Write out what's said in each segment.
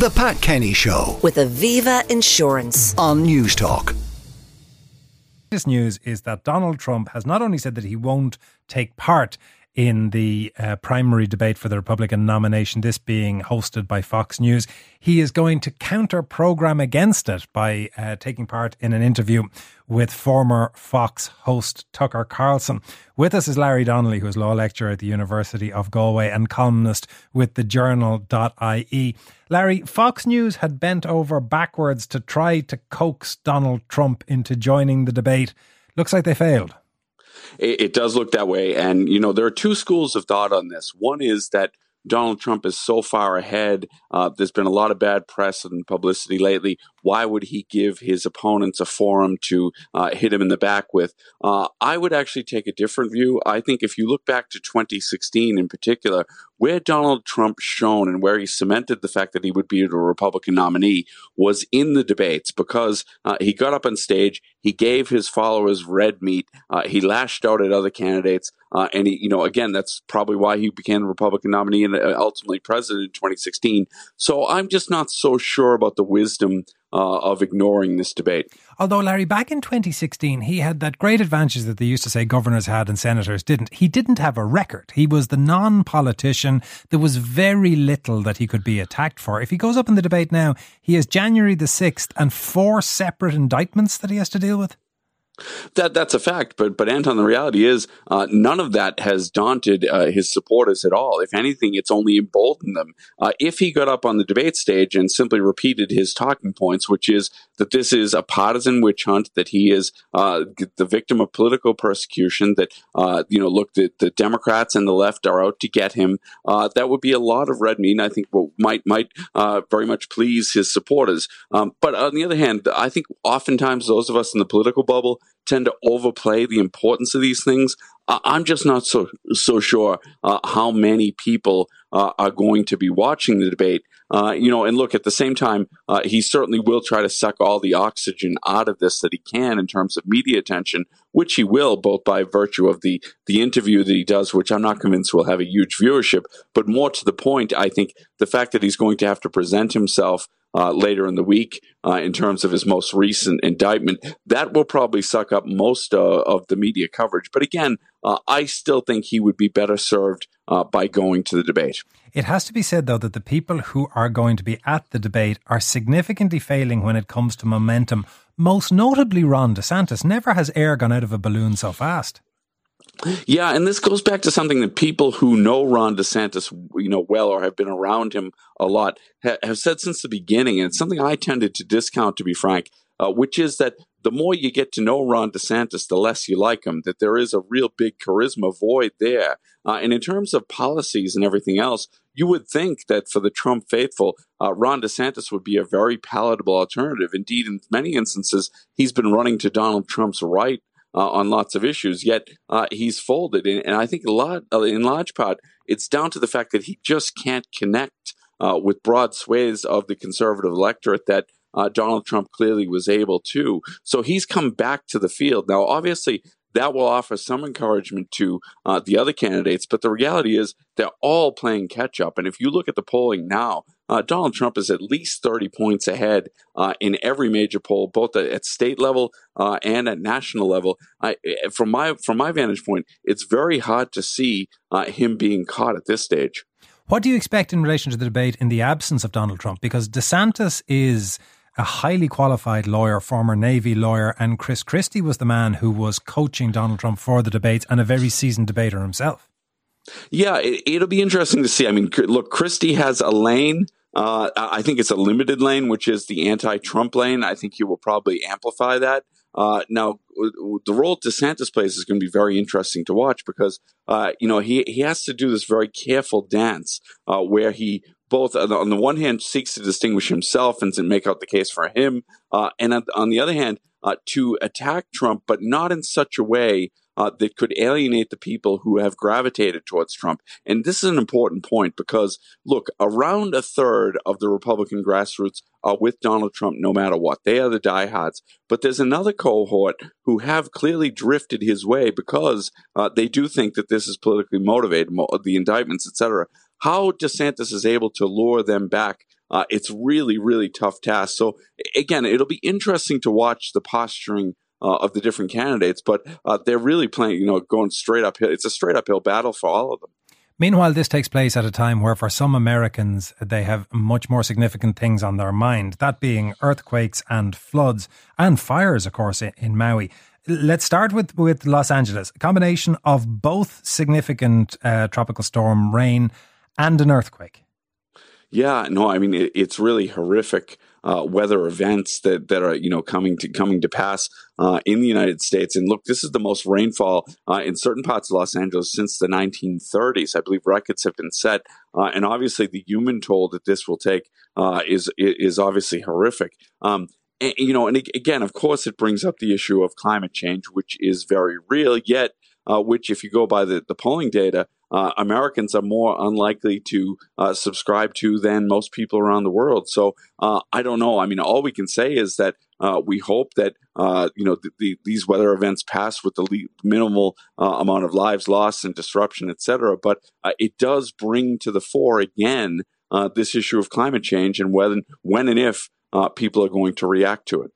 The Pat Kenny Show with Aviva Insurance. on Newstalk. latest news is that Donald Trump has not only said that he won't take part in the uh, primary debate for the Republican nomination, this being hosted by Fox News, he is going to counter program against it by uh, taking part in an interview with former Fox host Tucker Carlson. With us is Larry Donnelly, who is law lecturer at the University of Galway and columnist with the journal.ie. Larry, Fox News had bent over backwards to try to coax Donald Trump into joining the debate. Looks like they failed. It, it does look that way. And, you know, there are two schools of thought on this. One is that Donald Trump is so far ahead. Uh, there's been a lot of bad press and publicity lately. Why would he give his opponents a forum to uh, hit him in the back with? Uh, I would actually take a different view. I think if you look back to 2016 in particular, where Donald Trump shone and where he cemented the fact that he would be the Republican nominee was in the debates because uh, he got up on stage, he gave his followers red meat, uh, he lashed out at other candidates, uh, and he, you know, again, that's probably why he became the Republican nominee and uh, ultimately president in 2016. So I'm just not so sure about the wisdom uh, of ignoring this debate. Although, Larry, back in 2016, he had that great advantage that they used to say governors had and senators didn't. He didn't have a record. He was the non politician. There was very little that he could be attacked for. If he goes up in the debate now, he has January the 6th and four separate indictments that he has to deal with. That that's a fact, but but Anton, the reality is uh, none of that has daunted uh, his supporters at all. If anything, it's only emboldened them. Uh, if he got up on the debate stage and simply repeated his talking points, which is that this is a partisan witch hunt, that he is uh, the victim of political persecution, that uh, you know, look, the, the Democrats and the left are out to get him. Uh, that would be a lot of red meat. I think what might might very much please his supporters. Um, but on the other hand, I think oftentimes those of us in the political bubble tend to overplay the importance of these things. I'm just not so so sure uh, how many people uh, are going to be watching the debate. Uh, you know, and look at the same time, uh, he certainly will try to suck all the oxygen out of this that he can in terms of media attention, which he will, both by virtue of the the interview that he does, which I'm not convinced will have a huge viewership, but more to the point, I think the fact that he's going to have to present himself uh, later in the week uh, in terms of his most recent indictment. That will probably suck up most uh, of the media coverage. But again, uh, I still think he would be better served uh, by going to the debate. It has to be said, though, that the people who are going to be at the debate are significantly failing when it comes to momentum. Most notably, Ron DeSantis. Never has air gone out of a balloon so fast. Yeah, and this goes back to something that people who know Ron DeSantis, you know, well or have been around him a lot ha- have said since the beginning, and it's something I tended to discount, to be frank, uh, which is that the more you get to know Ron DeSantis, the less you like him. That there is a real big charisma void there, uh, and in terms of policies and everything else, you would think that for the Trump faithful, uh, Ron DeSantis would be a very palatable alternative. Indeed, in many instances, he's been running to Donald Trump's right uh, on lots of issues. Yet uh, he's folded, and, and, I think a lot uh, in large part it's down to the fact that he just can't connect uh, with broad swathes of the conservative electorate that. Uh, Donald Trump clearly was able to. So he's come back to the field. Now, obviously, that will offer some encouragement to uh, the other candidates. But the reality is they're all playing catch up. And if you look at the polling now, uh, Donald Trump is at least 30 points ahead uh, in every major poll, both at, at state level uh, and at national level. I, from my from my vantage point, it's very hard to see uh, him being caught at this stage. What do you expect in relation to the debate in the absence of Donald Trump? Because DeSantis is a highly qualified lawyer, former Navy lawyer, and Chris Christie was the man who was coaching Donald Trump for the debates and a very seasoned debater himself. Yeah, it, will be interesting to see. I mean, look, Christie has a lane. Uh, I think it's a limited lane, which is the anti-Trump lane. I think he will probably amplify that. Uh, now, the role DeSantis plays is going to be very interesting to watch because, uh, you know, he, he has to do this very careful dance uh, where he both on the one hand seeks to distinguish himself and to make out the case for him, uh, and on the other hand, uh, to attack Trump, but not in such a way uh, that could alienate the people who have gravitated towards Trump. And this is an important point because, look, around a third of the Republican grassroots are with Donald Trump no matter what. They are the diehards. But there's another cohort who have clearly drifted his way because uh, they do think that this is politically motivated, the indictments, etc. How DeSantis is able to lure them back uh, it's really, really tough task. So again, it'll be interesting to watch the posturing uh, of the different candidates, but uh, they're really playing, you know, going straight uphill. It's a straight uphill battle for all of them. Meanwhile, this takes place at a time where, for some Americans, they have much more significant things on their mind, that being earthquakes and floods and fires, of course, in Maui. Let's start with, with Los Angeles. A combination of both significant uh, tropical storm rain and an earthquake. Yeah, no, I mean it, it's really horrific uh, weather events that that are you know coming to coming to pass uh, in the United States. And look, this is the most rainfall uh, in certain parts of Los Angeles since the 1930s. I believe records have been set, uh, and obviously the human toll that this will take uh, is is obviously horrific. Um, and, you know, and again, of course, it brings up the issue of climate change, which is very real. Yet, uh, which, if you go by the, the polling data, uh, Americans are more unlikely to uh, subscribe to than most people around the world. So uh, I don't know. I mean, all we can say is that uh, we hope that uh, you know the, these weather events pass with the le- minimal uh, amount of lives lost and disruption, et cetera. But it does bring to the fore again this issue of climate change and when, when and if people are going to react to it.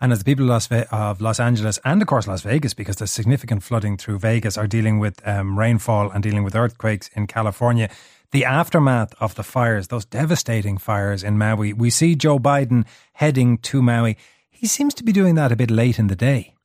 And as the people of Los, Angeles and, of course, Las Vegas, because there's significant flooding through Vegas, are dealing with um, rainfall and dealing with earthquakes in California, the aftermath of the fires, those devastating fires in Maui, we see Joe Biden heading to Maui. He seems to be doing that a bit late in the day.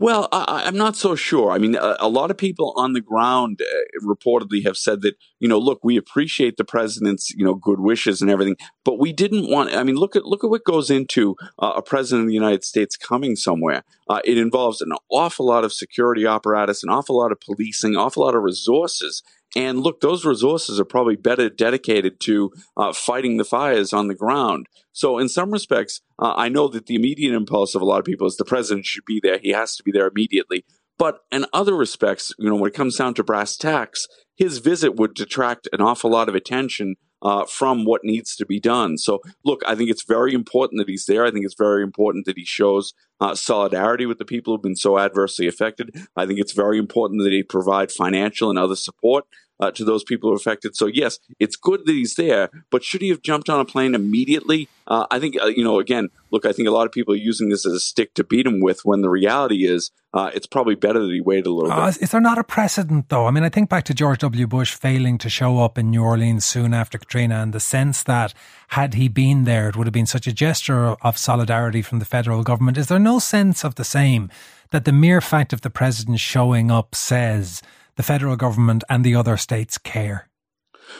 Well, I, am not so sure. I mean, a, a, lot of people on the ground uh, reportedly have said that, you know, look, we appreciate the president's, you know, good wishes and everything, but we didn't want. I mean, look at look at what goes into uh, a president of the United States coming somewhere. Uh, it involves an awful lot of security apparatus, an awful lot of policing, awful lot of resources, and look, those resources are probably better dedicated to uh, fighting the fires on the ground. So, in some respects, uh, I know that the immediate impulse of a lot of people is the president should be there. He has to be there immediately. But in other respects, you know, when it comes down to brass tacks, his visit would detract an awful lot of attention uh, from what needs to be done. So, look, I think it's very important that he's there. I think it's very important that he shows uh, solidarity with the people who've been so adversely affected. I think it's very important that he provide financial and other support uh, to those people who are affected. So yes, it's good that he's there, but should he have jumped on a plane immediately? Uh, I think uh, you know. Again, look, I think a lot of people are using this as a stick to beat him with. When the reality is, uh, it's probably better that he waited a little uh, bit. Is there not a precedent though? I mean, I think back to George W. Bush failing to show up in New Orleans soon after Katrina, and the sense that had he been there, it would have been such a gesture of solidarity from the federal government. Is there no sense of the same that the mere fact of the president showing up says? The federal government and the other states care?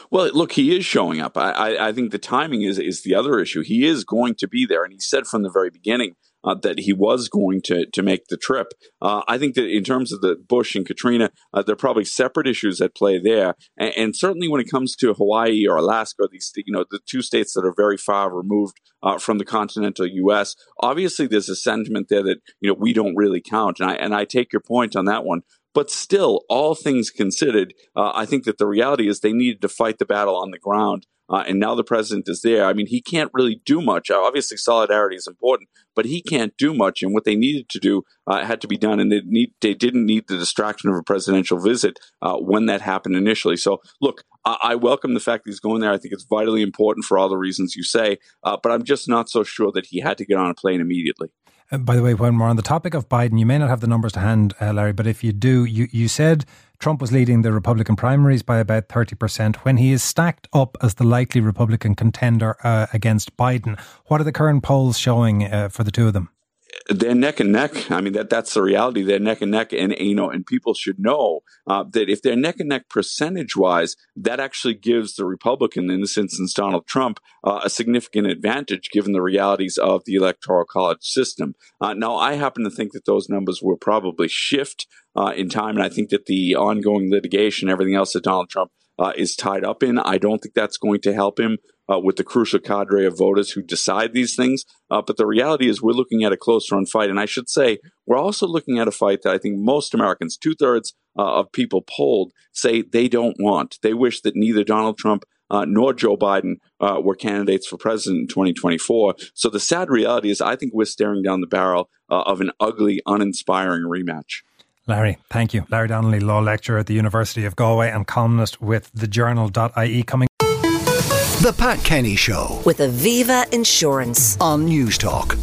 Well, look, he is showing up. I, I, I, think the timing is is the other issue. He is going to be there, and he said from the very beginning uh, that he was going to to make the trip. Uh, I think that in terms of the Bush and Katrina, uh, there are probably separate issues at play there, and, and, certainly when it comes to Hawaii or Alaska, these you know the two states that are very far removed uh, from the continental U.S. Obviously, there's a sentiment there that you know we don't really count, and I and I take your point on that one. But still, all things considered, uh, I think that the reality is they needed to fight the battle on the ground. Uh, and now the president is there. I mean, he can't really do much. Uh, obviously, solidarity is important, but he can't do much. And what they needed to do uh, had to be done, and they, need, they didn't need the distraction of a presidential visit uh, when that happened initially. So, look, I, I, welcome the fact that he's going there. I think it's vitally important for all the reasons you say, uh, but I'm just not so sure that he had to get on a plane immediately. Uh, by the way, when we're on the topic of Biden, you may not have the numbers to hand, uh, Larry, but if you do, you, you said Trump was leading the Republican primaries by about 30%. When he is stacked up as the likely Republican contender uh, against Biden, what are the current polls showing uh, for the two of them? They're neck and neck. I mean, that that's the reality. They're neck and neck, and you know, and people should know uh, that if they're neck and neck percentage wise, that actually gives the Republican, in this instance, Donald Trump, uh, a significant advantage given the realities of the electoral college system. Uh, now, I happen to think that those numbers will probably shift uh, in time, and I think that the ongoing litigation, everything else that Donald Trump uh, is tied up in. I don't think that's going to help him uh, with the crucial cadre of voters who decide these things. Uh, but the reality is, we're looking at a close run fight. And I should say, we're also looking at a fight that I think most Americans, two thirds uh, of people polled, say they don't want. They wish that neither Donald Trump uh, nor Joe Biden uh, were candidates for president in 2024. So the sad reality is, I think we're staring down the barrel uh, of an ugly, uninspiring rematch. Larry, thank you. Larry Donnelly, law lecturer at the University of Galway and columnist with thejournal.ie coming The Pat Kenny Show with Aviva Insurance. on Newstalk.